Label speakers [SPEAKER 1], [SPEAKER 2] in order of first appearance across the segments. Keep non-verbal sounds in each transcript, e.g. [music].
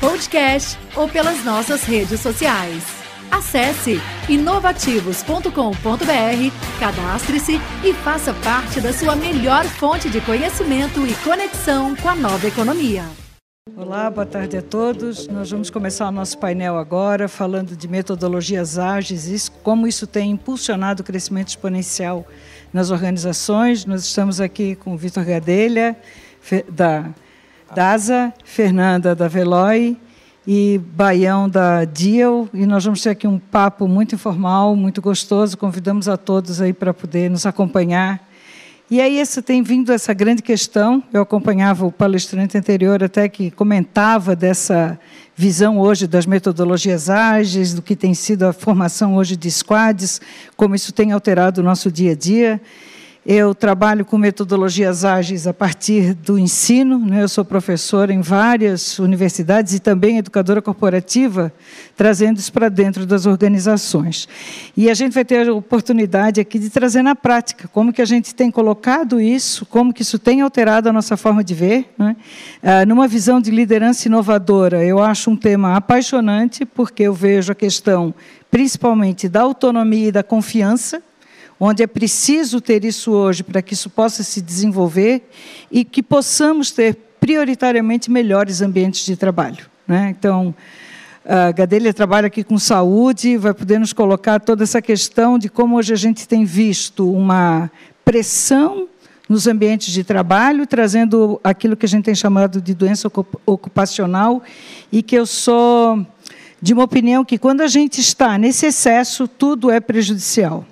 [SPEAKER 1] podcast ou pelas nossas redes sociais. Acesse inovativos.com.br, cadastre-se e faça parte da sua melhor fonte de conhecimento e conexão com a nova economia.
[SPEAKER 2] Olá, boa tarde a todos. Nós vamos começar o nosso painel agora falando de metodologias ágeis, como isso tem impulsionado o crescimento exponencial nas organizações. Nós estamos aqui com o Vitor Gadelha, da DASA, Fernanda da Veloy e Baião da Diel. E nós vamos ter aqui um papo muito informal, muito gostoso. Convidamos a todos aí para poder nos acompanhar e aí esse tem vindo essa grande questão. Eu acompanhava o palestrante anterior até que comentava dessa visão hoje das metodologias ágeis, do que tem sido a formação hoje de squads, como isso tem alterado o nosso dia a dia. Eu trabalho com metodologias ágeis a partir do ensino. Né? Eu sou professora em várias universidades e também educadora corporativa, trazendo isso para dentro das organizações. E a gente vai ter a oportunidade aqui de trazer na prática como que a gente tem colocado isso, como que isso tem alterado a nossa forma de ver. Né? Ah, numa visão de liderança inovadora, eu acho um tema apaixonante, porque eu vejo a questão principalmente da autonomia e da confiança onde é preciso ter isso hoje para que isso possa se desenvolver e que possamos ter prioritariamente melhores ambientes de trabalho. Né? Então, a Gadelha trabalha aqui com saúde, vai poder nos colocar toda essa questão de como hoje a gente tem visto uma pressão nos ambientes de trabalho, trazendo aquilo que a gente tem chamado de doença ocupacional, e que eu sou de uma opinião que quando a gente está nesse excesso, tudo é prejudicial.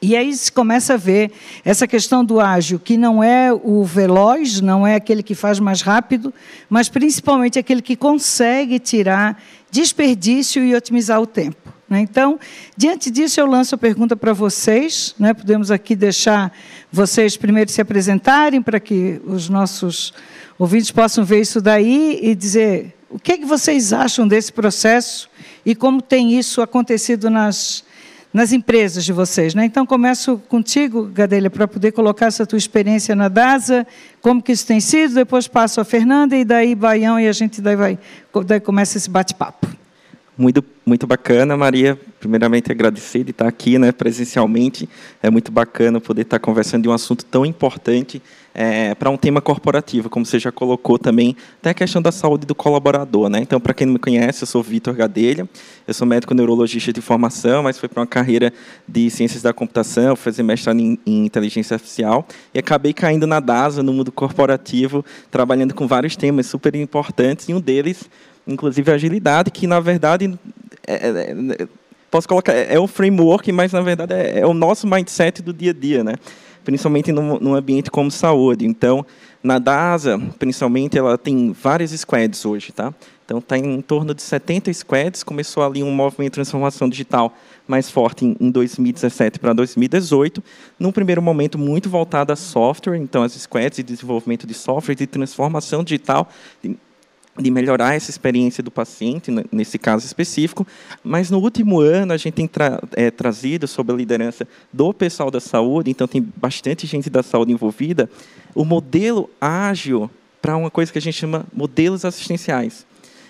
[SPEAKER 2] E aí se começa a ver essa questão do ágil, que não é o veloz, não é aquele que faz mais rápido, mas principalmente aquele que consegue tirar desperdício e otimizar o tempo. Né? Então, diante disso, eu lanço a pergunta para vocês. Né? Podemos aqui deixar vocês primeiro se apresentarem para que os nossos ouvintes possam ver isso daí e dizer o que, é que vocês acham desse processo e como tem isso acontecido nas nas empresas de vocês. Né? Então, começo contigo, Gadelha, para poder colocar essa tua experiência na DASA, como que isso tem sido, depois passo a Fernanda e daí Baião e a gente daí, vai, daí começa esse bate-papo.
[SPEAKER 3] Muito, muito bacana, Maria. Primeiramente, agradecer de estar aqui né, presencialmente. É muito bacana poder estar conversando de um assunto tão importante é, para um tema corporativo, como você já colocou também, até a questão da saúde do colaborador. Né? Então, para quem não me conhece, eu sou Vitor Gadelha, eu sou médico neurologista de formação, mas fui para uma carreira de ciências da computação, fazer mestrado em, em inteligência artificial, e acabei caindo na DASA, no mundo corporativo, trabalhando com vários temas super importantes, e um deles inclusive agilidade, que na verdade é, é, é posso colocar é, é um framework, mas na verdade é, é, o nosso mindset do dia a dia, né? Principalmente num, num ambiente como saúde. Então, na DASA, principalmente, ela tem várias squads hoje, tá? Então, está em torno de 70 squads. Começou ali um movimento de transformação digital mais forte em, em 2017 para 2018. Num primeiro momento, muito voltado a software. Então, as squads de desenvolvimento de software, de transformação digital, de de melhorar essa experiência do paciente, nesse caso específico, mas no último ano a gente tem tra é, trazido sobre a liderança do pessoal da saúde, então tem bastante gente da saúde envolvida, o modelo ágil para uma coisa que a gente chama modelos assistenciais.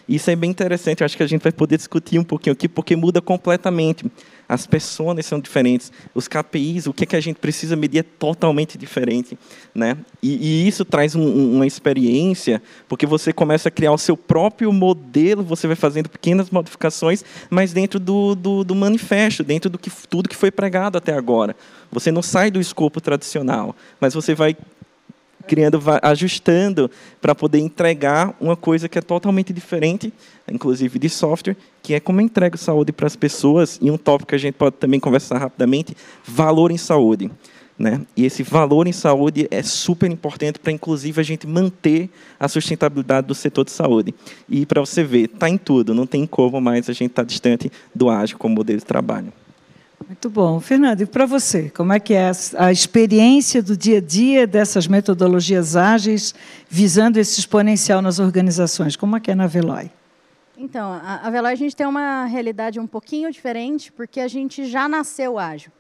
[SPEAKER 3] Isso é bem interessante, eu acho que a gente vai poder discutir um pouquinho aqui, porque muda completamente. As pessoas são diferentes, os KPIs, o que, é que a gente precisa medir é totalmente diferente. Né? E, e isso traz um, uma experiência, porque você começa a criar o seu próprio modelo, você vai fazendo pequenas modificações, mas dentro do, do, do manifesto, dentro do que tudo que foi pregado até agora. Você não sai do escopo tradicional, mas você vai criando, ajustando para poder entregar uma coisa que é totalmente diferente, inclusive de software, que é como eu entrego saúde para as pessoas. E um tópico que a gente pode também conversar rapidamente: valor em saúde. Né? E esse valor em saúde é super importante para, inclusive, a gente manter a sustentabilidade do setor de saúde. E para você ver, está em tudo, não tem como mais a gente estar tá distante do ágil como modelo de trabalho.
[SPEAKER 2] Muito bom. Fernando, e para você, como é que é a experiência do dia a dia dessas metodologias ágeis visando esse exponencial nas organizações? Como é que é na Veloy?
[SPEAKER 4] Então, a, a a gente tem uma realidade um pouquinho diferente, porque a gente já nasceu ágil.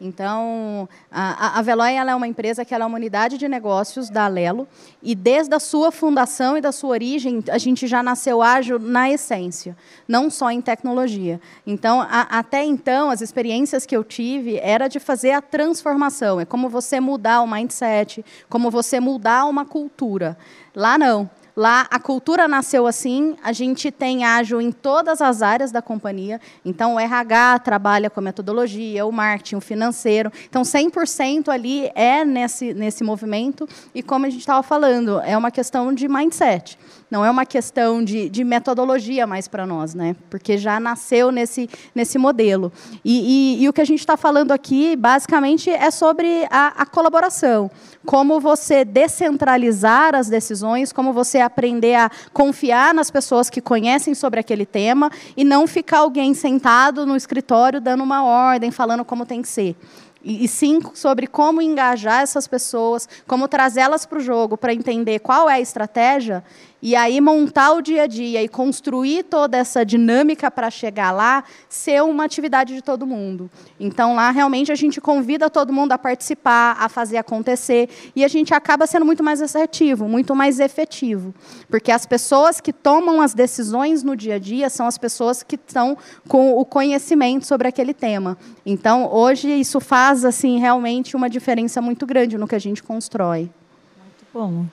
[SPEAKER 4] Então, a, a Veloy ela é uma empresa que é uma unidade de negócios da Alelo, e desde a sua fundação e da sua origem, a gente já nasceu ágil na essência, não só em tecnologia. Então, a, até então, as experiências que eu tive era de fazer a transformação, é como você mudar o mindset, como você mudar uma cultura. Lá não. Lá a cultura nasceu assim, a gente tem ágil em todas as áreas da companhia. Então o RH trabalha com a metodologia, o marketing, o financeiro. Então 100% ali é nesse nesse movimento e como a gente estava falando, é uma questão de mindset. Não é uma questão de, de metodologia mais para nós, né? Porque já nasceu nesse, nesse modelo. E, e, e o que a gente está falando aqui, basicamente, é sobre a, a colaboração. Como você descentralizar as decisões, como você aprender a confiar nas pessoas que conhecem sobre aquele tema e não ficar alguém sentado no escritório dando uma ordem, falando como tem que ser. E, sim sobre como engajar essas pessoas, como trazê-las para o jogo para entender qual é a estratégia e aí montar o dia a dia e construir toda essa dinâmica para chegar lá, ser uma atividade de todo mundo. Então lá realmente a gente convida todo mundo a participar, a fazer acontecer e a gente acaba sendo muito mais assertivo, muito mais efetivo, porque as pessoas que tomam as decisões no dia a dia são as pessoas que estão com o conhecimento sobre aquele tema. Então hoje isso faz assim realmente uma diferença muito grande no que a gente constrói.
[SPEAKER 2] Muito bom.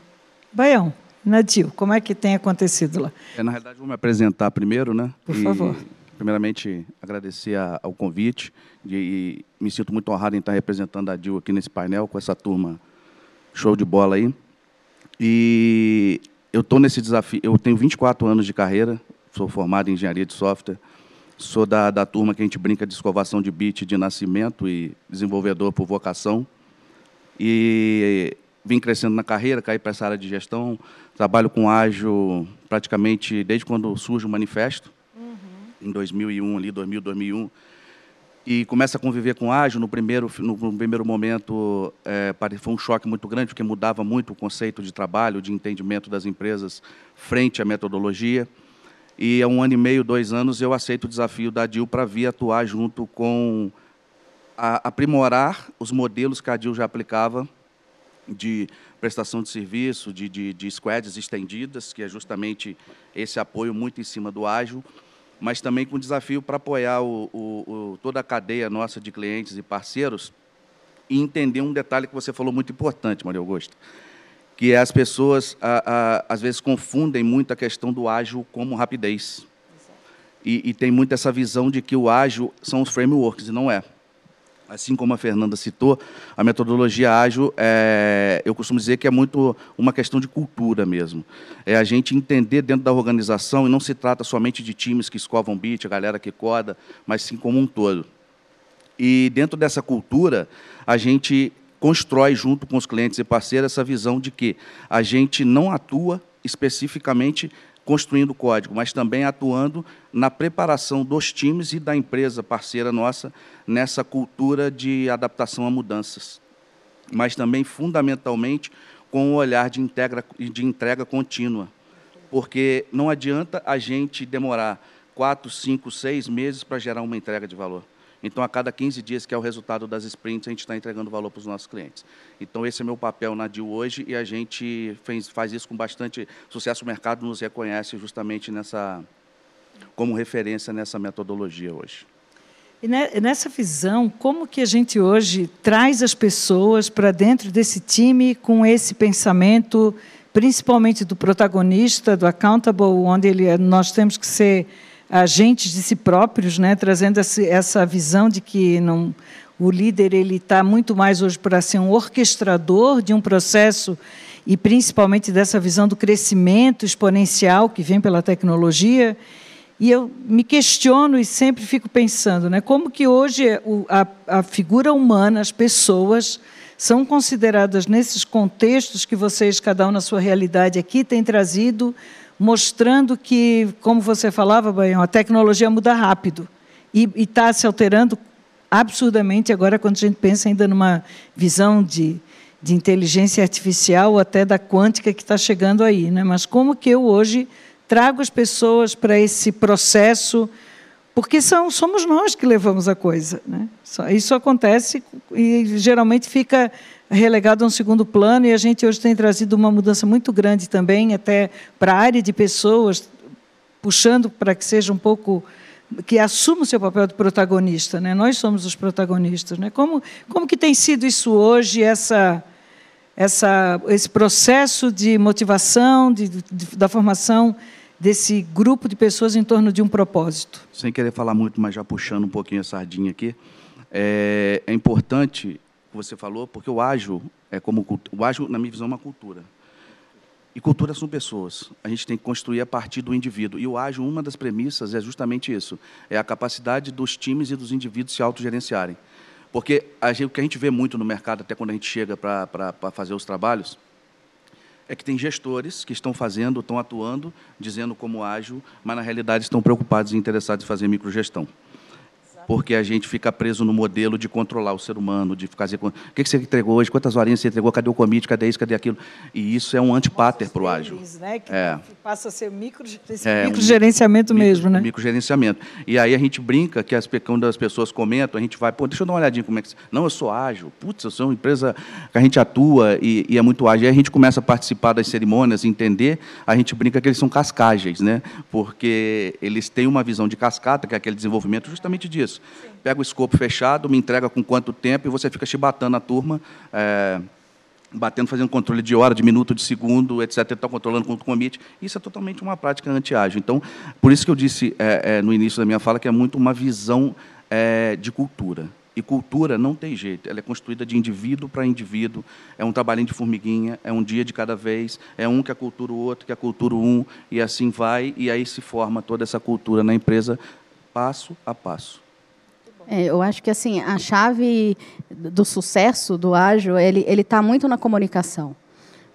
[SPEAKER 2] Baião. Nadil, como é que tem acontecido lá?
[SPEAKER 5] É, na realidade, vou me apresentar primeiro, né?
[SPEAKER 2] Por e, favor.
[SPEAKER 5] Primeiramente, agradecer a, ao convite de, e me sinto muito honrado em estar representando a DIL aqui nesse painel com essa turma show de bola aí. E eu estou nesse desafio, eu tenho 24 anos de carreira, sou formado em engenharia de software, sou da, da turma que a gente brinca de escovação de bit de nascimento e desenvolvedor por vocação. E vim crescendo na carreira, caí para essa área de gestão, trabalho com ágil praticamente desde quando surge o manifesto, uhum. em 2001, ali, 2000, 2001, e começa a conviver com ágil. No primeiro, no, primeiro momento, é, foi um choque muito grande, porque mudava muito o conceito de trabalho, de entendimento das empresas frente à metodologia. E há um ano e meio, dois anos, eu aceito o desafio da DIL para vir atuar junto com a, aprimorar os modelos que a DIL já aplicava de prestação de serviço, de, de, de squads estendidas, que é justamente esse apoio muito em cima do ágil, mas também com desafio para apoiar o, o, o, toda a cadeia nossa de clientes e parceiros e entender um detalhe que você falou muito importante, Maria Augusta, que é as pessoas, a, a, às vezes, confundem muito a questão do ágil como rapidez. E, e tem muito essa visão de que o ágil são os frameworks, e não é assim como a Fernanda citou, a metodologia ágil, é, eu costumo dizer que é muito uma questão de cultura mesmo. É a gente entender dentro da organização, e não se trata somente de times que escovam bit, a galera que coda, mas sim como um todo. E dentro dessa cultura, a gente constrói junto com os clientes e parceiros essa visão de que a gente não atua especificamente construindo código, mas também atuando na preparação dos times e da empresa parceira nossa nessa cultura de adaptação a mudanças. Mas também, fundamentalmente, com o olhar de, integra, de entrega contínua. Porque não adianta a gente demorar quatro, cinco, seis meses para gerar uma entrega de valor. Então, a cada 15 dias, que é o resultado das sprints, a gente está entregando valor para os nossos clientes. Então, esse é meu papel na DIL hoje e a gente fez, faz isso com bastante sucesso. O mercado nos reconhece justamente nessa, como referência nessa metodologia hoje.
[SPEAKER 2] E nessa visão, como que a gente hoje traz as pessoas para dentro desse time com esse pensamento, principalmente do protagonista, do accountable, onde ele, nós temos que ser agentes de si próprios, né, trazendo essa visão de que não, o líder ele está muito mais hoje para ser um orquestrador de um processo e principalmente dessa visão do crescimento exponencial que vem pela tecnologia. E eu me questiono e sempre fico pensando, né, como que hoje a, a figura humana, as pessoas são consideradas nesses contextos que vocês, cada um na sua realidade aqui, têm trazido, mostrando que, como você falava, Baião, a tecnologia muda rápido e está se alterando absurdamente agora quando a gente pensa ainda numa visão de, de inteligência artificial até da quântica que está chegando aí. Né? Mas como que eu hoje trago as pessoas para esse processo porque são, somos nós que levamos a coisa. Né? Isso acontece e geralmente fica relegado a um segundo plano, e a gente hoje tem trazido uma mudança muito grande também, até para a área de pessoas, puxando para que seja um pouco que assuma o seu papel de protagonista, né? Nós somos os protagonistas, né? Como como que tem sido isso hoje essa essa esse processo de motivação de, de, da formação desse grupo de pessoas em torno de um propósito.
[SPEAKER 5] Sem querer falar muito, mas já puxando um pouquinho a sardinha aqui, é, é importante que você falou, porque o ágil é como o ágil na minha visão é uma cultura. E cultura são pessoas. A gente tem que construir a partir do indivíduo. E o ágil, uma das premissas é justamente isso: é a capacidade dos times e dos indivíduos se autogerenciarem. Porque gente, o que a gente vê muito no mercado, até quando a gente chega para fazer os trabalhos, é que tem gestores que estão fazendo, estão atuando, dizendo como ágil, mas na realidade estão preocupados e interessados em fazer microgestão porque a gente fica preso no modelo de controlar o ser humano, de fazer. O que você entregou hoje? Quantas horinhas você entregou? Cadê o commit? Cadê isso? Cadê aquilo? E isso é um antipater para o ágil.
[SPEAKER 2] Né? Que é. passa a ser micro, é, microgerenciamento micro, mesmo, né?
[SPEAKER 5] Microgerenciamento. E aí a gente brinca que as, quando as pessoas comentam, a gente vai, pô, deixa eu dar uma olhadinha como é que. Não, eu sou ágil. Putz, eu sou uma empresa que a gente atua e, e é muito ágil. E aí a gente começa a participar das cerimônias, entender, a gente brinca que eles são cascagens, né? Porque eles têm uma visão de cascata, que é aquele desenvolvimento justamente disso. Sim pega o escopo fechado, me entrega com quanto tempo, e você fica chibatando a turma, é, batendo, fazendo controle de hora, de minuto, de segundo, etc. Está controlando com o commit. Isso é totalmente uma prática anti-ágil. Então, por isso que eu disse é, é, no início da minha fala que é muito uma visão é, de cultura. E cultura não tem jeito, ela é construída de indivíduo para indivíduo, é um trabalhinho de formiguinha, é um dia de cada vez, é um que é cultura o outro, que é cultura um, e assim vai, e aí se forma toda essa cultura na empresa, passo a passo.
[SPEAKER 4] É, eu acho que assim a chave do sucesso do ágil ele ele está muito na comunicação,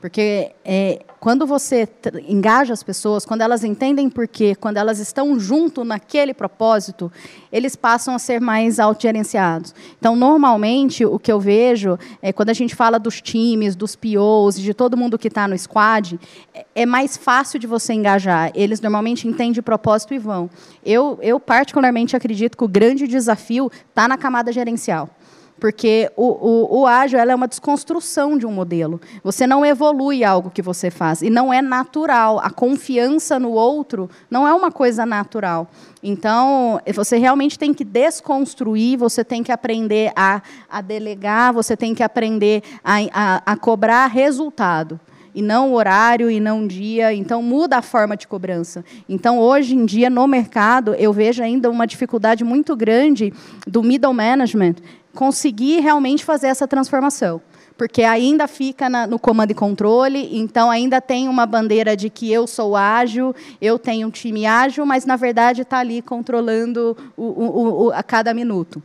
[SPEAKER 4] porque é, quando você engaja as pessoas, quando elas entendem por quê, quando elas estão junto naquele propósito, eles passam a ser mais autogerenciados. Então, normalmente, o que eu vejo é quando a gente fala dos times, dos POs, de todo mundo que está no squad, é, é mais fácil de você engajar. Eles normalmente entendem propósito e vão. Eu, eu particularmente acredito que o grande desafio está na camada gerencial. Porque o, o, o ágil é uma desconstrução de um modelo. Você não evolui algo que você faz. E não é natural. A confiança no outro não é uma coisa natural. Então, você realmente tem que desconstruir, você tem que aprender a, a delegar, você tem que aprender a, a, a cobrar resultado e não horário e não dia. Então muda a forma de cobrança. Então hoje em dia no mercado eu vejo ainda uma dificuldade muito grande do middle management conseguir realmente fazer essa transformação. Porque ainda fica na, no comando e controle, então ainda tem uma bandeira de que eu sou ágil, eu tenho um time ágil, mas na verdade está ali controlando o, o, o, a cada minuto.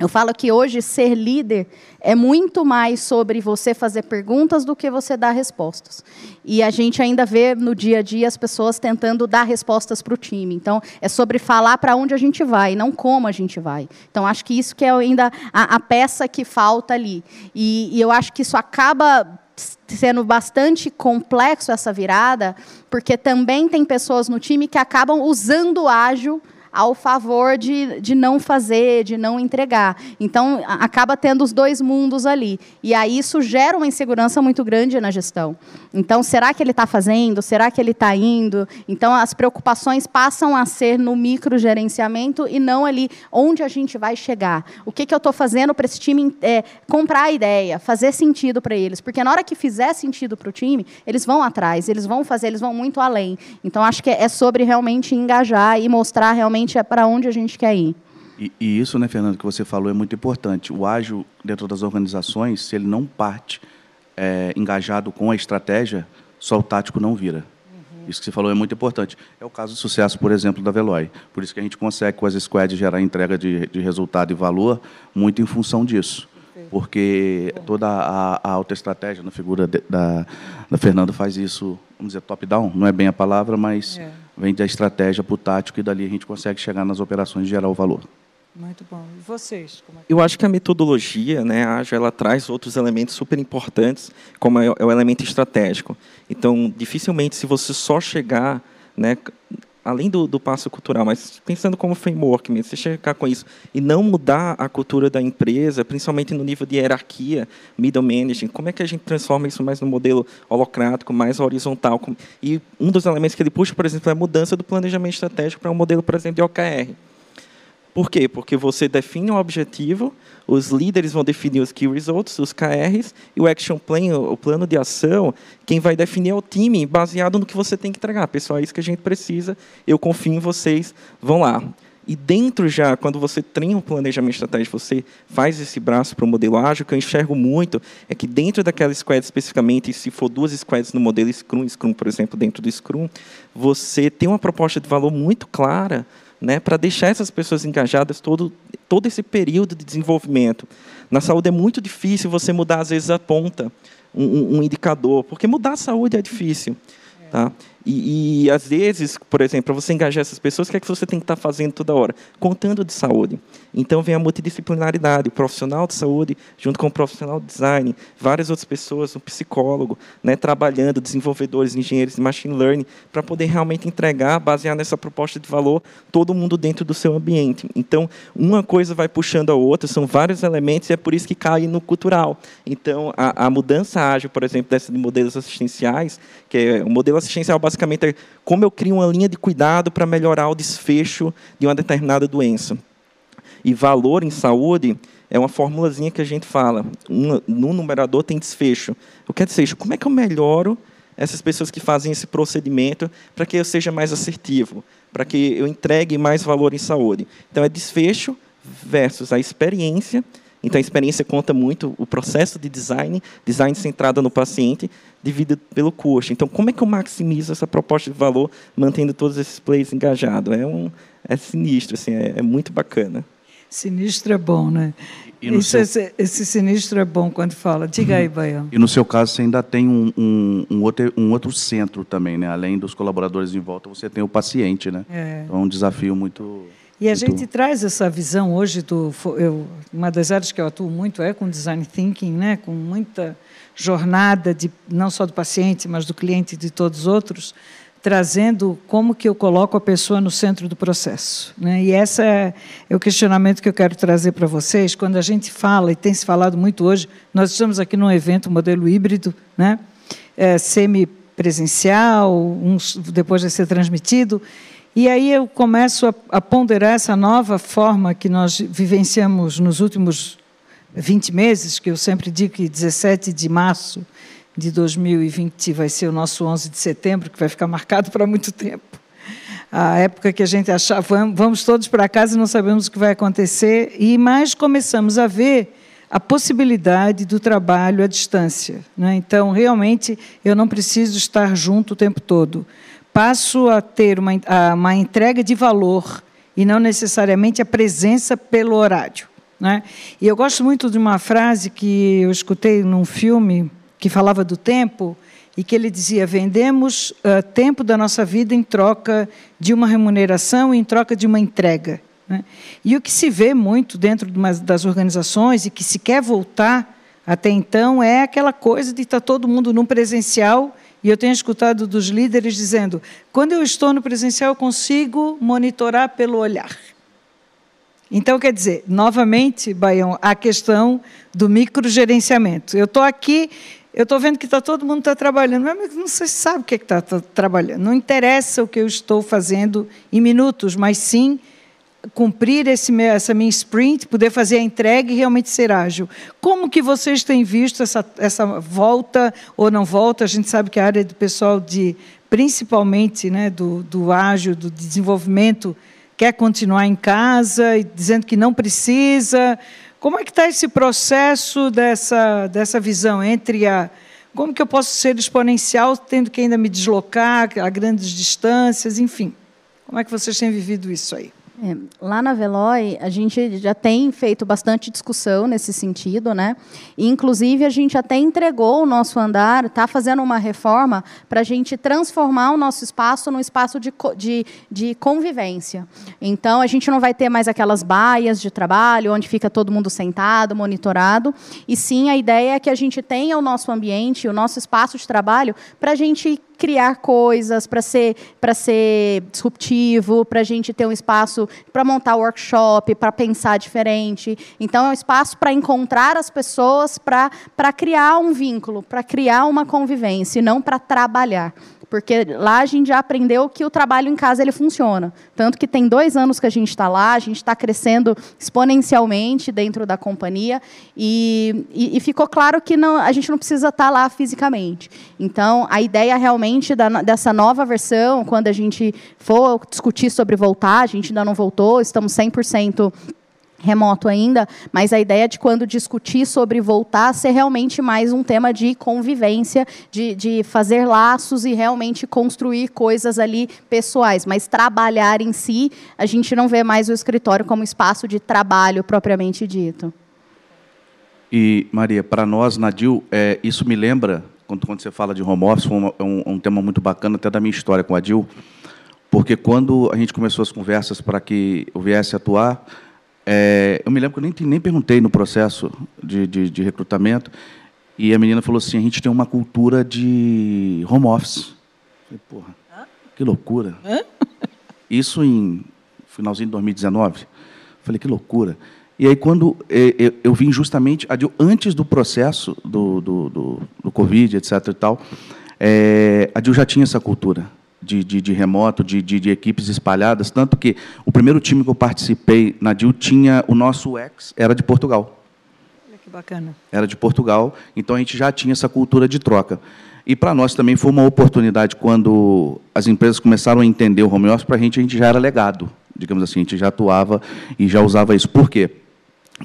[SPEAKER 4] Eu falo que hoje ser líder é muito mais sobre você fazer perguntas do que você dar respostas. E a gente ainda vê no dia a dia as pessoas tentando dar respostas para o time. Então, é sobre falar para onde a gente vai, não como a gente vai. Então, acho que isso que é ainda a, a peça que falta ali. E, e eu acho que isso acaba sendo bastante complexo essa virada, porque também tem pessoas no time que acabam usando o ágil ao favor de, de não fazer, de não entregar. Então, acaba tendo os dois mundos ali. E aí isso gera uma insegurança muito grande na gestão. Então, será que ele está fazendo? Será que ele está indo? Então, as preocupações passam a ser no microgerenciamento e não ali onde a gente vai chegar. O que, que eu estou fazendo para esse time é, comprar a ideia, fazer sentido para eles? Porque na hora que fizer sentido para o time, eles vão atrás, eles vão fazer, eles vão muito além. Então, acho que é sobre realmente engajar e mostrar realmente realmente é para onde a gente quer ir.
[SPEAKER 5] E, e, isso, né, Fernando, que você falou é muito importante. O ágil dentro das organizações, se ele não parte é, engajado com a estratégia, só o tático não vira. Uhum. Isso que você falou é muito importante. É o caso de sucesso, por exemplo, da Veloy. Por isso que a gente consegue, com as squads, gerar entrega de, de resultado e valor muito em função disso. porque toda a, a alta estratégia na figura de, da, da Fernanda faz isso, vamos dizer, top-down, não é bem a palavra, mas é. Vem da estratégia para o tático e dali a gente consegue chegar nas operações e gerar o valor.
[SPEAKER 2] Muito bom. E vocês?
[SPEAKER 3] É Eu acho que a metodologia, né, a Ágil, ela traz outros elementos super importantes, como é, é o elemento estratégico. Então, dificilmente, se você só chegar né, além do, do passo cultural, mas pensando como framework mesmo, você chegar com isso e não mudar a cultura da empresa, principalmente no nível de hierarquia, middle management, como é que a gente transforma isso mais no modelo holocrático, mais horizontal? E um dos elementos que ele puxa, por exemplo, é a mudança do planejamento estratégico para um modelo, por exemplo, de OKR. Por quê? Porque você define um objetivo, os líderes vão definir os key results, os KRs, e o action plan, o plano de ação, quem vai definir é o time, baseado no que você tem que entregar. Pessoal, é isso que a gente precisa, eu confio em vocês, vão lá. E dentro já, quando você treina um planejamento estratégico, você faz esse braço para o modelo ágil, o que eu enxergo muito é que dentro daquela squad especificamente, se for duas squads no modelo Scrum, Scrum, por exemplo, dentro do Scrum, você tem uma proposta de valor muito clara né, para deixar essas pessoas engajadas todo, todo esse período de desenvolvimento. Na saúde é muito difícil você mudar, às vezes, a ponta, um, um indicador, porque mudar a saúde é difícil. Tá? E, e, às vezes, por exemplo, para você engajar essas pessoas, o que é que você tem que estar tá fazendo toda hora? Contando de saúde. Então vem a multidisciplinaridade, o profissional de saúde junto com o profissional de design, várias outras pessoas, um psicólogo, né, trabalhando, desenvolvedores, engenheiros de machine learning, para poder realmente entregar, basear nessa proposta de valor, todo mundo dentro do seu ambiente. Então, uma coisa vai puxando a outra, são vários elementos, e é por isso que cai no cultural. Então, a, a mudança ágil, por exemplo, desses modelos assistenciais, que é o modelo assistencial basicamente é como eu crio uma linha de cuidado para melhorar o desfecho de uma determinada doença. E valor em saúde é uma formulazinha que a gente fala. Um, no numerador tem desfecho. O que é desfecho? Como é que eu melhoro essas pessoas que fazem esse procedimento para que eu seja mais assertivo, para que eu entregue mais valor em saúde? Então, é desfecho versus a experiência então, a experiência conta muito o processo de design, design centrado no paciente, dividido pelo custo. Então, como é que eu maximizo essa proposta de valor, mantendo todos esses players engajados? É, um, é sinistro, assim, é, é muito bacana.
[SPEAKER 2] Sinistro é bom, né? Isso, seu... esse, esse, sinistro é bom quando fala. Diga aí, Baião.
[SPEAKER 5] E no seu caso, você ainda tem um, um, um, outro, um outro centro também, né? Além dos colaboradores em volta, você tem o paciente, né? É. Então, é um desafio muito...
[SPEAKER 2] E a gente traz essa visão hoje do eu, uma das áreas que eu atuo muito é com design thinking, né, com muita jornada de não só do paciente, mas do cliente e de todos os outros, trazendo como que eu coloco a pessoa no centro do processo, né? E esse é, é o questionamento que eu quero trazer para vocês quando a gente fala e tem se falado muito hoje. Nós estamos aqui num evento modelo híbrido, né? É, semi presencial, um, depois de ser transmitido e aí eu começo a, a, ponderar essa nova forma que nós vivenciamos nos últimos 20 meses, que eu sempre digo que 17 de março de 2020 vai ser o nosso 11 de setembro, que vai ficar marcado para muito tempo. A época que a gente achava, vamos todos para casa e não sabemos o que vai acontecer, e mais começamos a ver a possibilidade do trabalho à distância. Né? Então, realmente, eu não preciso estar junto o tempo todo passo a ter uma, a, uma entrega de valor e não necessariamente a presença pelo horário. Né? E eu gosto muito de uma frase que eu escutei num filme que falava do tempo e que ele dizia: vendemos uh, tempo da nossa vida em troca de uma remuneração, em troca de uma entrega. Né? E o que se vê muito dentro de uma, das organizações e que se quer voltar até então é aquela coisa de estar todo mundo num presencial e eu tenho escutado dos líderes dizendo: quando eu estou no presencial, eu consigo monitorar pelo olhar. Então, quer dizer, novamente, Baião, a questão do microgerenciamento. Eu estou aqui, eu estou vendo que tá, todo mundo está trabalhando, mas não se sabe o que é está tá trabalhando. Não interessa o que eu estou fazendo em minutos, mas sim cumprir esse, essa minha sprint, poder fazer a entrega e realmente ser ágil. Como que vocês têm visto essa, essa volta ou não volta? A gente sabe que a área do pessoal de, principalmente né, do, do ágil, do desenvolvimento, quer continuar em casa, dizendo que não precisa. Como é que está esse processo dessa, dessa visão entre a como que eu posso ser exponencial tendo que ainda me deslocar a grandes distâncias, enfim. Como é que vocês têm vivido isso aí?
[SPEAKER 4] É, lá na Veloy, a gente já tem feito bastante discussão nesse sentido, né? E, inclusive, a gente até entregou o nosso andar, está fazendo uma reforma para a gente transformar o nosso espaço num espaço de, de, de convivência. Então, a gente não vai ter mais aquelas baias de trabalho, onde fica todo mundo sentado, monitorado, e sim a ideia é que a gente tenha o nosso ambiente, o nosso espaço de trabalho, para a gente criar coisas, para ser, ser disruptivo, para a gente ter um espaço para montar workshop, para pensar diferente. Então, é um espaço para encontrar as pessoas, para criar um vínculo, para criar uma convivência, e não para trabalhar porque lá a gente já aprendeu que o trabalho em casa ele funciona. Tanto que tem dois anos que a gente está lá, a gente está crescendo exponencialmente dentro da companhia e, e, e, ficou claro que não, a gente não precisa estar tá lá fisicamente. Então, a ideia realmente da, dessa nova versão, quando a gente for discutir sobre voltar, a gente ainda não voltou, estamos 100% remoto ainda, mas a ideia de quando discutir sobre voltar ser realmente mais um tema de convivência, de, de fazer laços e realmente construir coisas ali pessoais, mas trabalhar em si, a gente não vê mais o escritório como espaço de trabalho propriamente dito.
[SPEAKER 5] E, Maria, para nós, Nadil, é, isso me lembra, quando, quando você fala de home office, um, um, um tema muito bacana até da minha história com a Dil, porque quando a gente começou as conversas para que eu viesse atuar, é, eu me lembro que eu nem, nem perguntei no processo de, de, de, recrutamento, e a menina falou assim: a gente tem uma cultura de home office. Eu falei, porra, que loucura. Isso em finalzinho de 2019. Falei, que loucura. E aí, quando eu, eu vim justamente, antes do processo do, do, do, do Covid, etc. e tal, é, a Dil já tinha essa cultura de, de, de remoto, de, de, de, equipes espalhadas, tanto que o primeiro time que eu participei na DIL tinha o nosso ex, era de Portugal.
[SPEAKER 2] Olha que bacana.
[SPEAKER 5] Era de Portugal, então a gente já tinha essa cultura de troca. E para nós também foi uma oportunidade quando as empresas começaram a entender o home office, para a gente a gente já era legado, digamos assim, a gente já atuava e já usava isso. Por quê?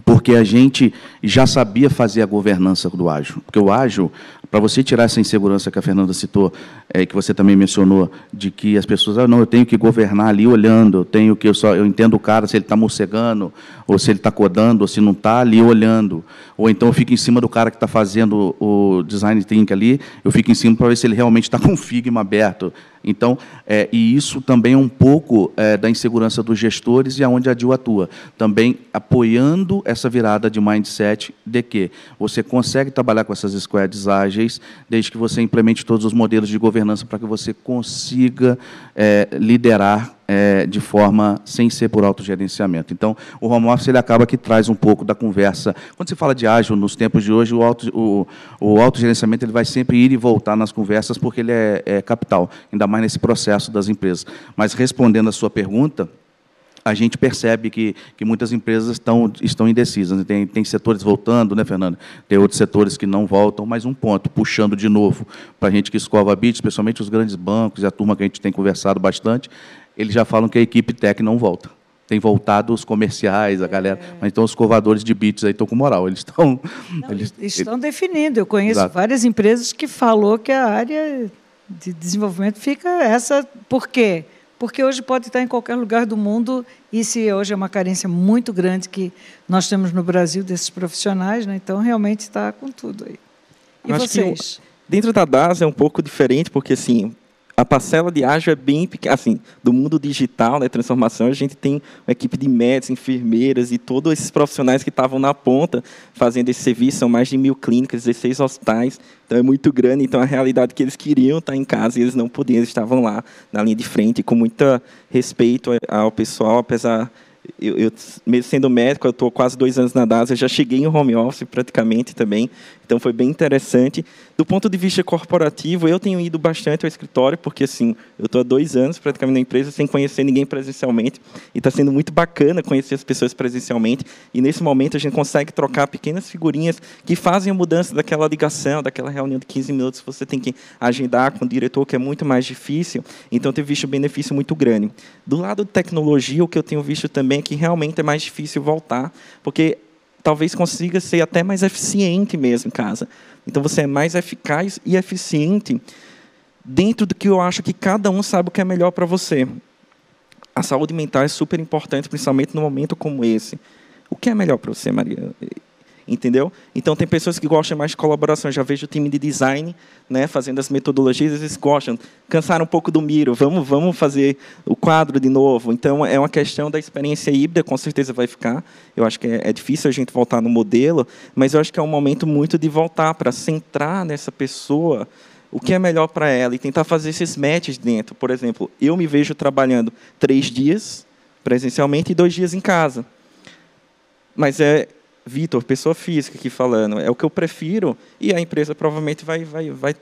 [SPEAKER 5] Porque a gente já sabia fazer a governança do ágil. Porque o ágil, para você tirar essa insegurança que a Fernanda citou, é, que você também mencionou, de que as pessoas, ah, não, eu tenho que governar ali olhando, eu tenho que eu só eu entendo o cara se ele está morcegando, ou se ele está codando, ou se não está ali olhando, ou então eu fico em cima do cara que está fazendo o design thinking ali, eu fico em cima para ver se ele realmente está [laughs] com o Figma aberto. Então, é, e isso também é um pouco é, da insegurança dos gestores e aonde a DIL atua, também apoiando essa virada de mindset de que você consegue trabalhar com essas squads ágeis, desde que você implemente todos os modelos de governança para que você consiga é, liderar é, de forma sem ser por autogerenciamento. Então, o home office ele acaba que traz um pouco da conversa. Quando se fala de ágil nos tempos de hoje, o, auto, o, o autogerenciamento ele vai sempre ir e voltar nas conversas porque ele é, é capital, ainda mais nesse processo das empresas. Mas respondendo a sua pergunta, a gente percebe que, que muitas empresas estão, estão indecisas. Tem, tem setores voltando, né, Fernando? Tem outros setores que não voltam, mas um ponto, puxando de novo para a gente que escova a bit, especialmente os grandes bancos e a turma que a gente tem conversado bastante, eles já falam que a equipe tech não volta. Tem voltado os comerciais, a galera, é. mas então os covadores de bits aí estão com moral. Eles estão.
[SPEAKER 2] Não, [laughs] eles, estão eles... definindo. Eu conheço Exato. várias empresas que falou que a área de desenvolvimento fica essa. Por quê? Porque hoje pode estar em qualquer lugar do mundo, e se hoje é uma carência muito grande que nós temos no Brasil desses profissionais, né? então realmente está com tudo aí. E
[SPEAKER 3] Eu vocês? dentro da DAS é um pouco diferente, porque assim, a parcela de ágil é bem pequena. Assim, do mundo digital, né, transformação, a gente tem uma equipe de médicos, enfermeiras e todos esses profissionais que estavam na ponta fazendo esse serviço. São mais de mil clínicas, 16 hospitais. Então é muito grande. Então a realidade é que eles queriam estar em casa e eles não podiam, eles estavam lá na linha de frente, com muito respeito ao pessoal, apesar eu, eu, mesmo sendo médico, eu estou quase dois anos na DAS, eu já cheguei em home office praticamente também, então foi bem interessante. Do ponto de vista corporativo, eu tenho ido bastante ao escritório, porque assim, eu estou há dois anos praticamente na empresa sem conhecer ninguém presencialmente, e está sendo muito bacana conhecer as pessoas presencialmente, e nesse momento a gente consegue trocar pequenas figurinhas que fazem a mudança daquela ligação, daquela reunião de 15 minutos, você tem que agendar com o diretor, que é muito mais difícil, então tenho visto um benefício muito grande. Do lado de tecnologia, o que eu tenho visto também é que realmente é mais difícil voltar, porque talvez consiga ser até mais eficiente mesmo em casa. Então você é mais eficaz e eficiente dentro do que eu acho que cada um sabe o que é melhor para você. a saúde mental é super importante, principalmente num momento como esse. O que é melhor para você, Maria? Entendeu? Então tem pessoas que gostam mais de colaboração. Eu já vejo o time de design, né, fazendo as metodologias, eles gostam. Cansaram um pouco do Miro, vamos, vamos fazer o quadro de novo. Então é uma questão da experiência híbrida, com certeza vai ficar. Eu acho que é, é difícil a gente voltar no modelo, mas eu acho que é um momento muito de voltar para centrar nessa pessoa o que é melhor para ela e tentar fazer esses matches dentro. Por exemplo, eu me vejo trabalhando três dias presencialmente e dois dias em casa. Mas é Vitor, pessoa física aqui falando, é o que eu prefiro e a empresa provavelmente vai, vai, vai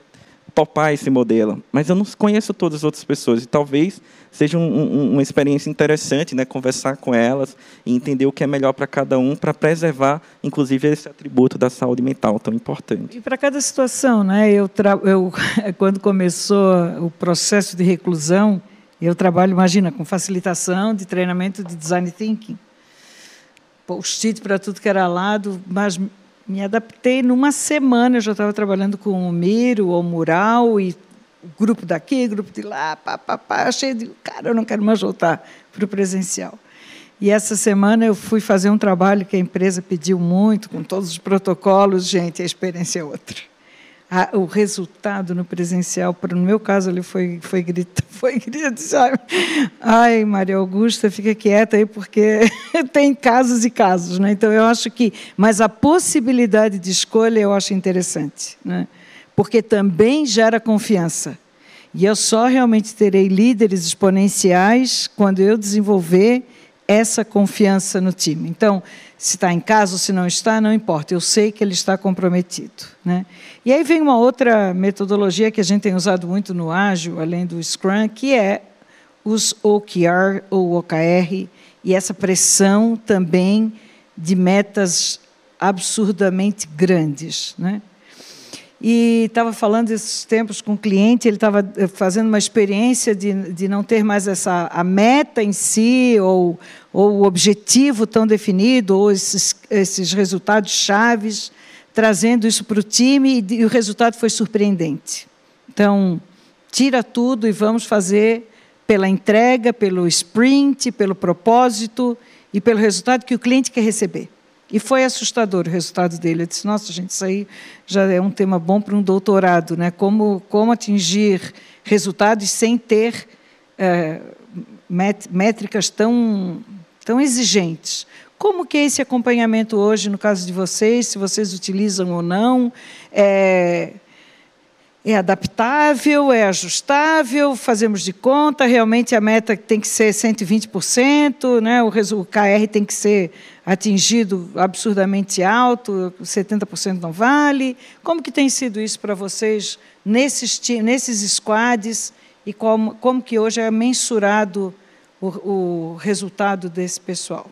[SPEAKER 3] topar esse modelo. Mas eu não conheço todas as outras pessoas e talvez seja um, um, uma experiência interessante, né, conversar com elas e entender o que é melhor para cada um, para preservar, inclusive, esse atributo da saúde mental tão importante.
[SPEAKER 2] E para cada situação, né? Eu, eu [laughs] quando começou o processo de reclusão, eu trabalho, imagina, com facilitação de treinamento de design thinking post-it para tudo que era lado, mas me adaptei numa semana. Eu já estava trabalhando com o Miro, o Mural, e grupo daqui, grupo de lá, pá, pá, pá. Achei, de, cara, eu não quero mais voltar para o presencial. E essa semana eu fui fazer um trabalho que a empresa pediu muito, com todos os protocolos. Gente, a experiência é outra a, o resultado no presencial, no meu caso ali foi foi grito, [laughs] foi grito, sabe? Ai, Maria Augusta, fica quieta aí porque [laughs] tem casos e casos, né? Então eu acho que, mas a possibilidade de escolha eu acho interessante, né? Porque também gera confiança. E eu só realmente terei líderes exponenciais quando eu desenvolver essa confiança no time. Então, se está em casa ou se não está, não importa, eu sei que ele está comprometido. Né? E aí vem uma outra metodologia que a gente tem usado muito no Ágil, além do Scrum, que é os OKR ou OKR, e essa pressão também de metas absurdamente grandes. Né? E estava falando esses tempos com o cliente, ele estava eh, fazendo uma experiência de, de não ter mais essa a meta em si ou, ou o objetivo tão definido ou esses, esses resultados chaves, trazendo isso para o time e, e o resultado foi surpreendente. Então, tira tudo e vamos fazer pela entrega, pelo sprint, pelo propósito e pelo resultado que o cliente quer receber. E foi assustador o resultado dele. Eu disse: nossa, gente, isso aí já é um tema bom para um doutorado, né? Como, como atingir resultados sem ter é, métricas tão, tão exigentes. Como que é esse acompanhamento hoje, no caso de vocês, se vocês utilizam ou não? É, é adaptável, é ajustável, fazemos de conta, realmente a meta tem que ser 120%, né? o, o KR tem que ser atingido absurdamente alto, 70% não vale. Como que tem sido isso para vocês nesses, nesses squads e como, como que hoje é mensurado o, o resultado desse pessoal?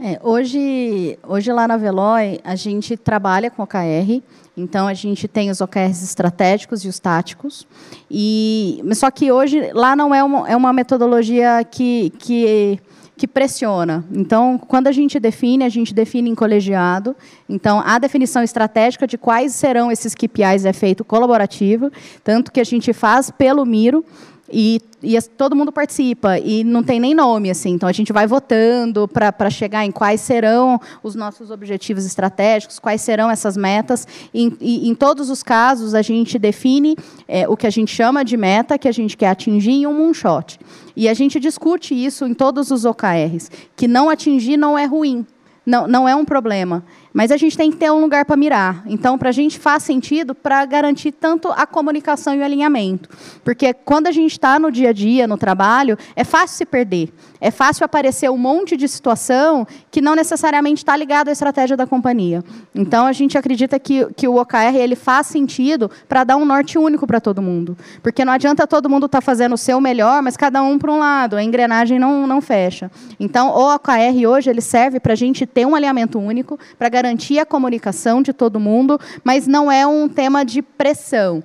[SPEAKER 4] É, hoje, hoje lá na Veloy, a gente trabalha com OKR, então a gente tem os OKRs estratégicos e os táticos. E, só que hoje lá não é uma, é uma metodologia que, que que pressiona. Então, quando a gente define, a gente define em colegiado. Então, a definição estratégica de quais serão esses KPIs é feito colaborativo, tanto que a gente faz pelo Miro, e, e, todo mundo participa e não tem nem nome assim. Então a gente vai votando para chegar em quais serão os nossos objetivos estratégicos quais serão essas metas. E, e em todos os casos a gente define é, o que a gente chama de meta que a gente quer atingir em um moonshot. E a gente discute isso em todos os OKRs que não atingir não é ruim. Não, não é um problema mas a gente tem que ter um lugar para mirar. Então, para a gente faz sentido para garantir tanto a comunicação e o alinhamento. Porque quando a gente está no dia a dia, no trabalho, é fácil se perder. É fácil aparecer um monte de situação que não necessariamente está ligado à estratégia da companhia. Então, a gente acredita que, que o OKR ele faz sentido para dar um norte único para todo mundo. Porque não adianta todo mundo estar tá fazendo o seu melhor, mas cada um para um lado. A engrenagem não, não fecha. Então, o OKR hoje ele serve para a gente ter um alinhamento único, para garantir a comunicação de todo mundo, mas não é um tema de pressão.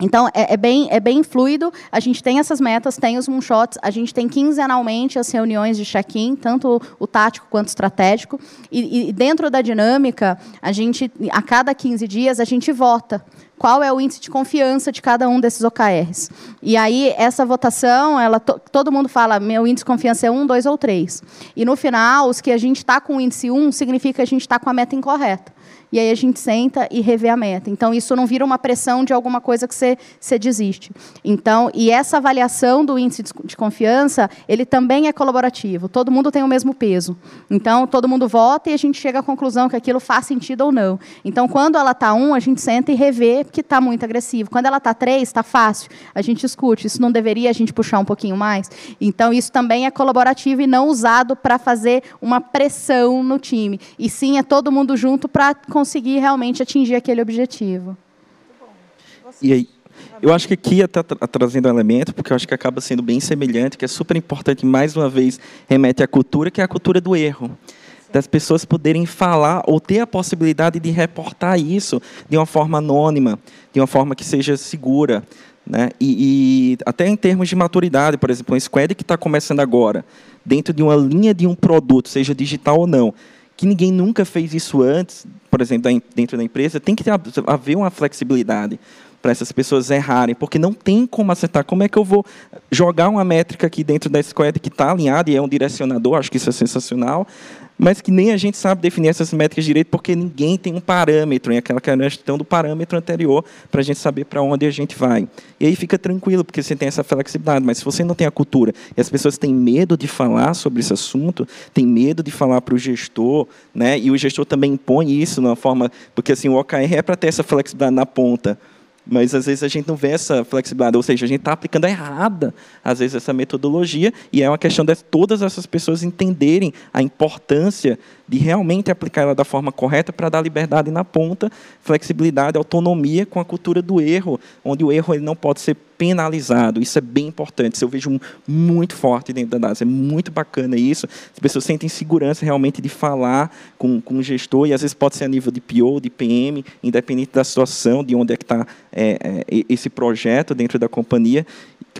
[SPEAKER 4] Então, é, é, bem, é bem fluido. A gente tem essas metas, tem os moonshots, a gente tem quinzenalmente as reuniões de check-in, tanto o tático quanto o estratégico. E, e, dentro da dinâmica, a gente, a cada 15 dias, a gente vota qual é o índice de confiança de cada um desses OKRs. E aí, essa votação, ela, todo mundo fala, meu índice de confiança é 1, 2 ou 3. E no final, os que a gente está com o índice 1, significa que a gente está com a meta incorreta e aí a gente senta e revê a meta. Então, isso não vira uma pressão de alguma coisa que você, você desiste. Então, e essa avaliação do índice de confiança, ele também é colaborativo. Todo mundo tem o mesmo peso. Então, todo mundo vota e a gente chega à conclusão que aquilo faz sentido ou não. Então, quando ela está um, a gente senta e revê que está muito agressivo. Quando ela está três, está fácil. A gente escute. Isso não deveria a gente puxar um pouquinho mais? Então, isso também é colaborativo e não usado para fazer uma pressão no time. E sim, é todo mundo junto para conseguir realmente atingir aquele objetivo.
[SPEAKER 3] E aí, eu acho que aqui está trazendo um elemento, porque eu acho que acaba sendo bem semelhante, que é super importante, mais uma vez, remete à cultura, que é a cultura do erro. Das pessoas poderem falar ou ter a possibilidade de reportar isso de uma forma anônima, de uma forma que seja segura. Né? E, e até em termos de maturidade, por exemplo, um squad que está começando agora, dentro de uma linha de um produto, seja digital ou não, que ninguém nunca fez isso antes, por exemplo, dentro da empresa, tem que ter, haver uma flexibilidade para essas pessoas errarem, porque não tem como acertar. Como é que eu vou jogar uma métrica aqui dentro da squad que está alinhada e é um direcionador, acho que isso é sensacional, mas que nem a gente sabe definir essas métricas direito, porque ninguém tem um parâmetro, em aquela questão do parâmetro anterior, para a gente saber para onde a gente vai. E aí fica tranquilo, porque você tem essa flexibilidade, mas se você não tem a cultura, e as pessoas têm medo de falar sobre esse assunto, têm medo de falar para o gestor, né? e o gestor também impõe isso de uma forma, porque assim, o OKR é para ter essa flexibilidade na ponta, mas às vezes a gente não vê essa flexibilidade, ou seja, a gente está aplicando errada, às vezes, essa metodologia, e é uma questão de todas essas pessoas entenderem a importância de realmente aplicar ela da forma correta para dar liberdade na ponta, flexibilidade, autonomia com a cultura do erro, onde o erro ele não pode ser penalizado. Isso é bem importante. Isso eu vejo muito forte dentro da DAS. É muito bacana isso. As pessoas sentem segurança realmente de falar com, com o gestor, e às vezes pode ser a nível de PO, de PM, independente da situação, de onde é que está é, é, esse projeto dentro da companhia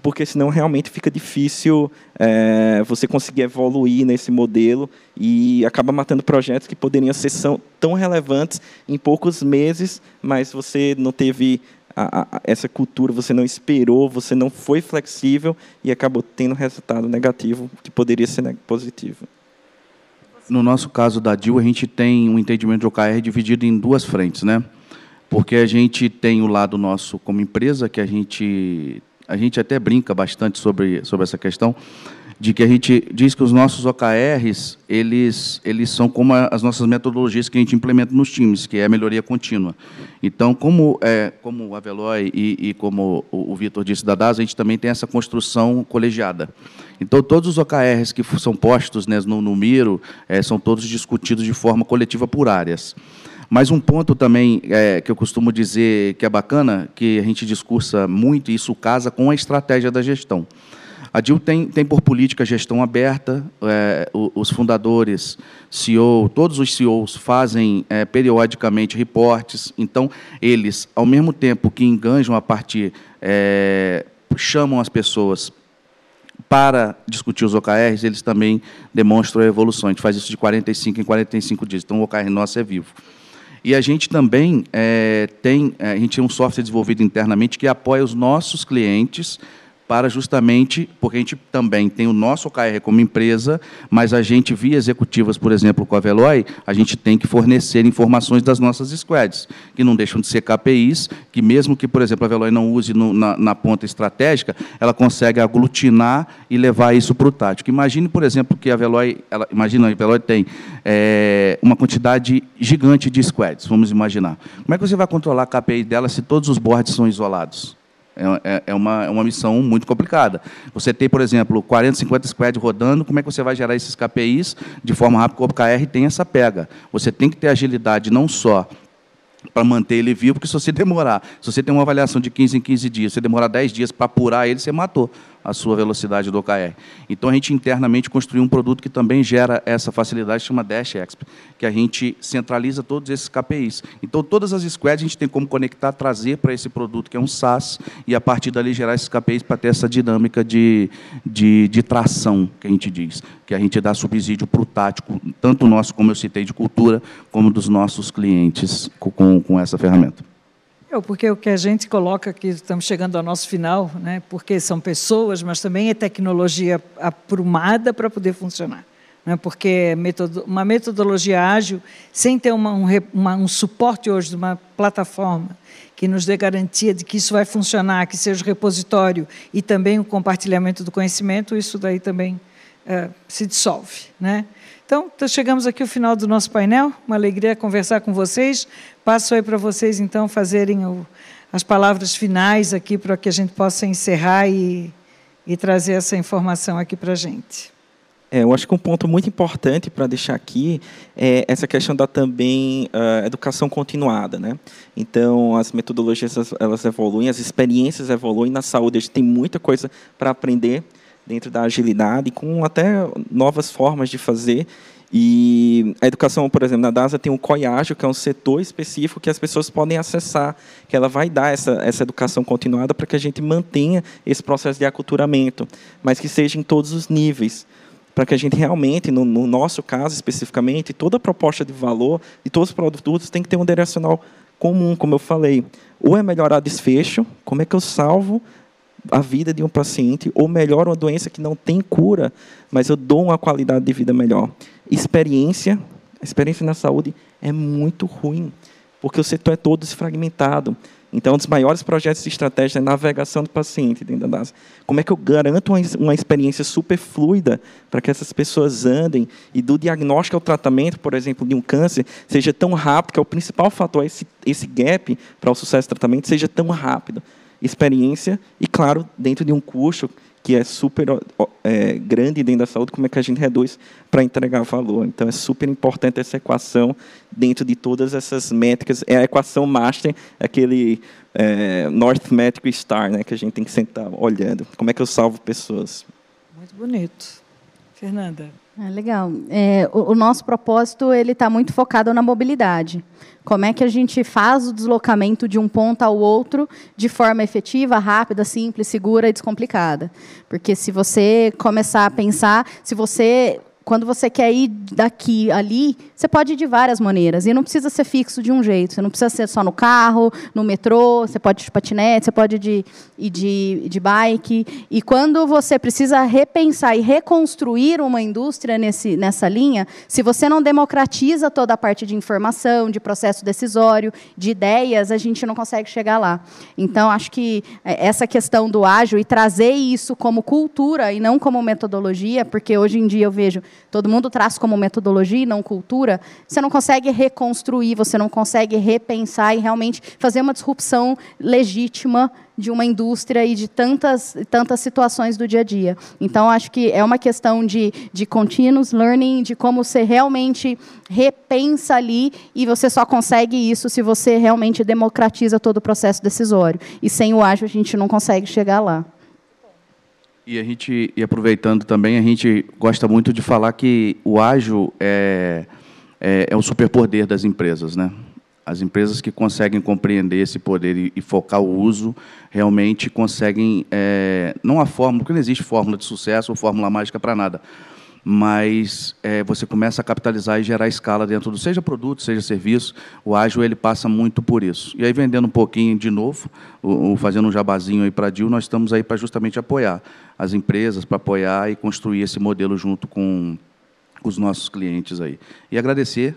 [SPEAKER 3] porque senão realmente fica difícil é, você conseguir evoluir nesse modelo e acaba matando projetos que poderiam ser tão relevantes em poucos meses, mas você não teve a, a, essa cultura, você não esperou, você não foi flexível e acabou tendo resultado negativo que poderia ser positivo.
[SPEAKER 5] No nosso caso da DIL, a gente tem um entendimento de OKR dividido em duas frentes, né? Porque a gente tem o lado nosso como empresa, que a gente a gente até brinca bastante sobre, sobre essa questão, de que a gente diz que os nossos OKRs, eles, eles são como as nossas metodologias que a gente implementa nos times, que é a melhoria contínua. Então, como, é, como a Veloy e, e como o, o Vitor disse da DAS, a gente também tem essa construção colegiada. Então, todos os OKRs que são postos né, no, no Miro é, são todos discutidos de forma coletiva por áreas. Mas um ponto também é, que eu costumo dizer que é bacana, que a gente discursa muito, e isso casa com a estratégia da gestão. A DIL tem, tem por política gestão aberta, é, os fundadores, CEO, todos os CEOs fazem é, periodicamente reportes, então eles, ao mesmo tempo que enganjam a partir, é, chamam as pessoas para discutir os OKRs, eles também demonstram a evolução. A gente faz isso de 45 em 45 dias, então o OKR nosso é vivo. E a gente também é, tem, é, a gente tem um software desenvolvido internamente que apoia os nossos clientes para justamente, porque a gente também tem o nosso OKR como empresa, mas a gente, via executivas, por exemplo, com a Veloy, a gente tem que fornecer informações das nossas squads, que não deixam de ser KPIs, que mesmo que, por exemplo, a Veloy não use no, na, na, ponta estratégica, ela consegue aglutinar e levar isso para o tático. Imagine, por exemplo, que a Veloy, ela, imagina, a Veloy tem é, uma quantidade gigante de squads, vamos imaginar. Como é que você vai controlar a KPI dela se todos os boards são isolados? É, é, é, uma, é uma missão muito complicada. Você tem, por exemplo, 40, 50 squads rodando, como é que você vai gerar esses KPIs de forma rápida? O OKR tem essa pega. Você tem que ter agilidade não só para manter ele vivo, porque se você [laughs] demorar, se você tem uma avaliação de 15 em 15 dias, você demorar 10 dias para apurar ele, você matou a sua velocidade do OKR. Então, a gente internamente construiu um produto que também gera essa facilidade, chama Dash Exp, que a gente centraliza todos esses KPIs. Então, todas as squads a gente tem como conectar, trazer para esse produto, que é um SaaS, e a partir dali gerar esses KPIs para ter essa dinâmica de, de, de tração, que a gente diz, que a gente dá subsídio para o tático, tanto nosso, como eu citei, de cultura, como dos nossos clientes com, com essa ferramenta.
[SPEAKER 2] É, porque o que a gente coloca aqui, estamos chegando ao nosso final, né? porque são pessoas, mas também é tecnologia aprumada para poder funcionar. Né? Porque uma metodologia ágil, sem ter uma, um, uma, um suporte hoje de uma plataforma que nos dê garantia de que isso vai funcionar, que seja o repositório e também o compartilhamento do conhecimento, isso daí também é, se dissolve. Né? Então, chegamos aqui ao final do nosso painel. Uma alegria conversar com vocês. Passo aí para vocês, então, fazerem o, as palavras finais aqui para que a gente possa encerrar e, e trazer essa informação aqui para a gente.
[SPEAKER 3] É, eu acho que um ponto muito importante para deixar aqui é essa questão da também uh, educação continuada, né? Então as metodologias elas evoluem, as experiências evoluem na saúde. A gente tem muita coisa para aprender dentro da agilidade, com até novas formas de fazer. E a educação, por exemplo, na DASA tem um COIAGIO, que é um setor específico que as pessoas podem acessar, que ela vai dar essa, essa educação continuada para que a gente mantenha esse processo de aculturamento, mas que seja em todos os níveis, para que a gente realmente, no, no nosso caso especificamente, toda proposta de valor e todos os produtos tem que ter um direcional comum, como eu falei. Ou é melhorar desfecho, como é que eu salvo a vida de um paciente, ou melhora uma doença que não tem cura, mas eu dou uma qualidade de vida melhor. Experiência, experiência na saúde é muito ruim, porque o setor é todo desfragmentado. Então, um dos maiores projetos de estratégia é navegação do paciente dentro da DAS. Como é que eu garanto uma, uma experiência super fluida para que essas pessoas andem e do diagnóstico ao tratamento, por exemplo, de um câncer, seja tão rápido, que é o principal fator, esse, esse gap para o sucesso do tratamento, seja tão rápido experiência e, claro, dentro de um custo que é super é, grande dentro da saúde, como é que a gente reduz para entregar valor. Então, é super importante essa equação dentro de todas essas métricas. É a equação master, aquele é, North Metric Star, né, que a gente tem que sentar olhando. Como é que eu salvo pessoas?
[SPEAKER 2] Muito bonito. Fernanda.
[SPEAKER 4] É, legal. É, o, o, nosso propósito ele está muito focado na mobilidade. Como é que a gente faz o deslocamento de um ponto ao outro de forma efetiva, rápida, simples, segura e descomplicada? Porque se você começar a pensar, se você quando você quer ir daqui ali, você pode ir de várias maneiras. E não precisa ser fixo de um jeito. Você não precisa ser só no carro, no metrô, você pode ir de patinete, você pode ir de, ir de, de bike. E quando você precisa repensar e reconstruir uma indústria nesse, nessa linha, se você não democratiza toda a parte de informação, de processo decisório, de ideias, a gente não consegue chegar lá. Então, acho que é, essa questão do ágil e trazer isso como cultura e não como metodologia, porque hoje em dia eu vejo todo mundo traz como metodologia e não cultura, você não consegue reconstruir, você não consegue repensar e realmente fazer uma disrupção legítima de uma indústria e de tantas, tantas situações do dia a dia. Então, acho que é uma questão de, de continuous learning, de como você realmente repensa ali, e você só consegue isso se você realmente democratiza todo o processo decisório. E sem o ágil, a gente não consegue chegar lá.
[SPEAKER 5] E a gente, e aproveitando também, a gente gosta muito de falar que o ágil é, é, é o superpoder das empresas, né? As empresas que conseguem compreender esse poder e, e focar o uso realmente conseguem, é, não a fórmula, porque não existe fórmula de sucesso ou fórmula mágica para nada, mas é, você começa a capitalizar e gerar escala dentro do seja produto, seja serviço. O ágil ele passa muito por isso. E aí vendendo um pouquinho de novo, o, fazendo um jabazinho aí para a DIL, nós estamos aí para justamente apoiar as empresas, para apoiar e construir esse modelo junto com, os nossos clientes aí. E agradecer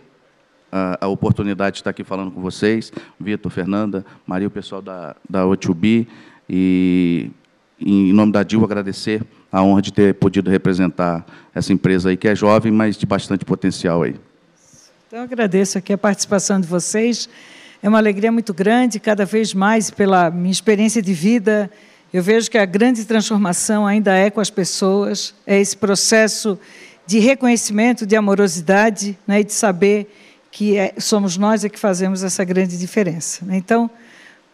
[SPEAKER 5] a, a, oportunidade de estar aqui falando com vocês, Vitor, Fernanda, Maria, o pessoal da, da O2B, e em nome da DIL agradecer a honra de ter podido representar essa empresa aí, que é jovem, mas de bastante potencial aí.
[SPEAKER 2] Então, agradeço aqui a participação de vocês. É uma alegria muito grande, cada vez mais pela minha experiência de vida. Eu vejo que a grande transformação ainda é com as pessoas, é esse processo de reconhecimento, de amorosidade, né, e de saber que é, somos nós é que fazemos essa grande diferença. Né? Então,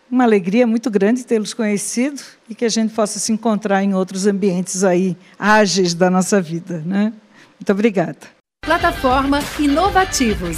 [SPEAKER 2] uma alegria muito grande tê-los conhecido e que a gente possa se encontrar em outros ambientes aí ágeis da nossa vida. Né? Muito obrigada.
[SPEAKER 1] Plataforma Inovativos.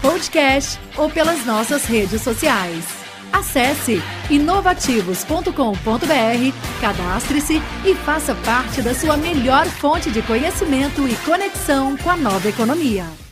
[SPEAKER 1] podcast ou pelas nossas redes sociais. Acesse inovativos.com.br, cadastre-se e faça parte da sua melhor fonte de conhecimento e conexão com a nova economia.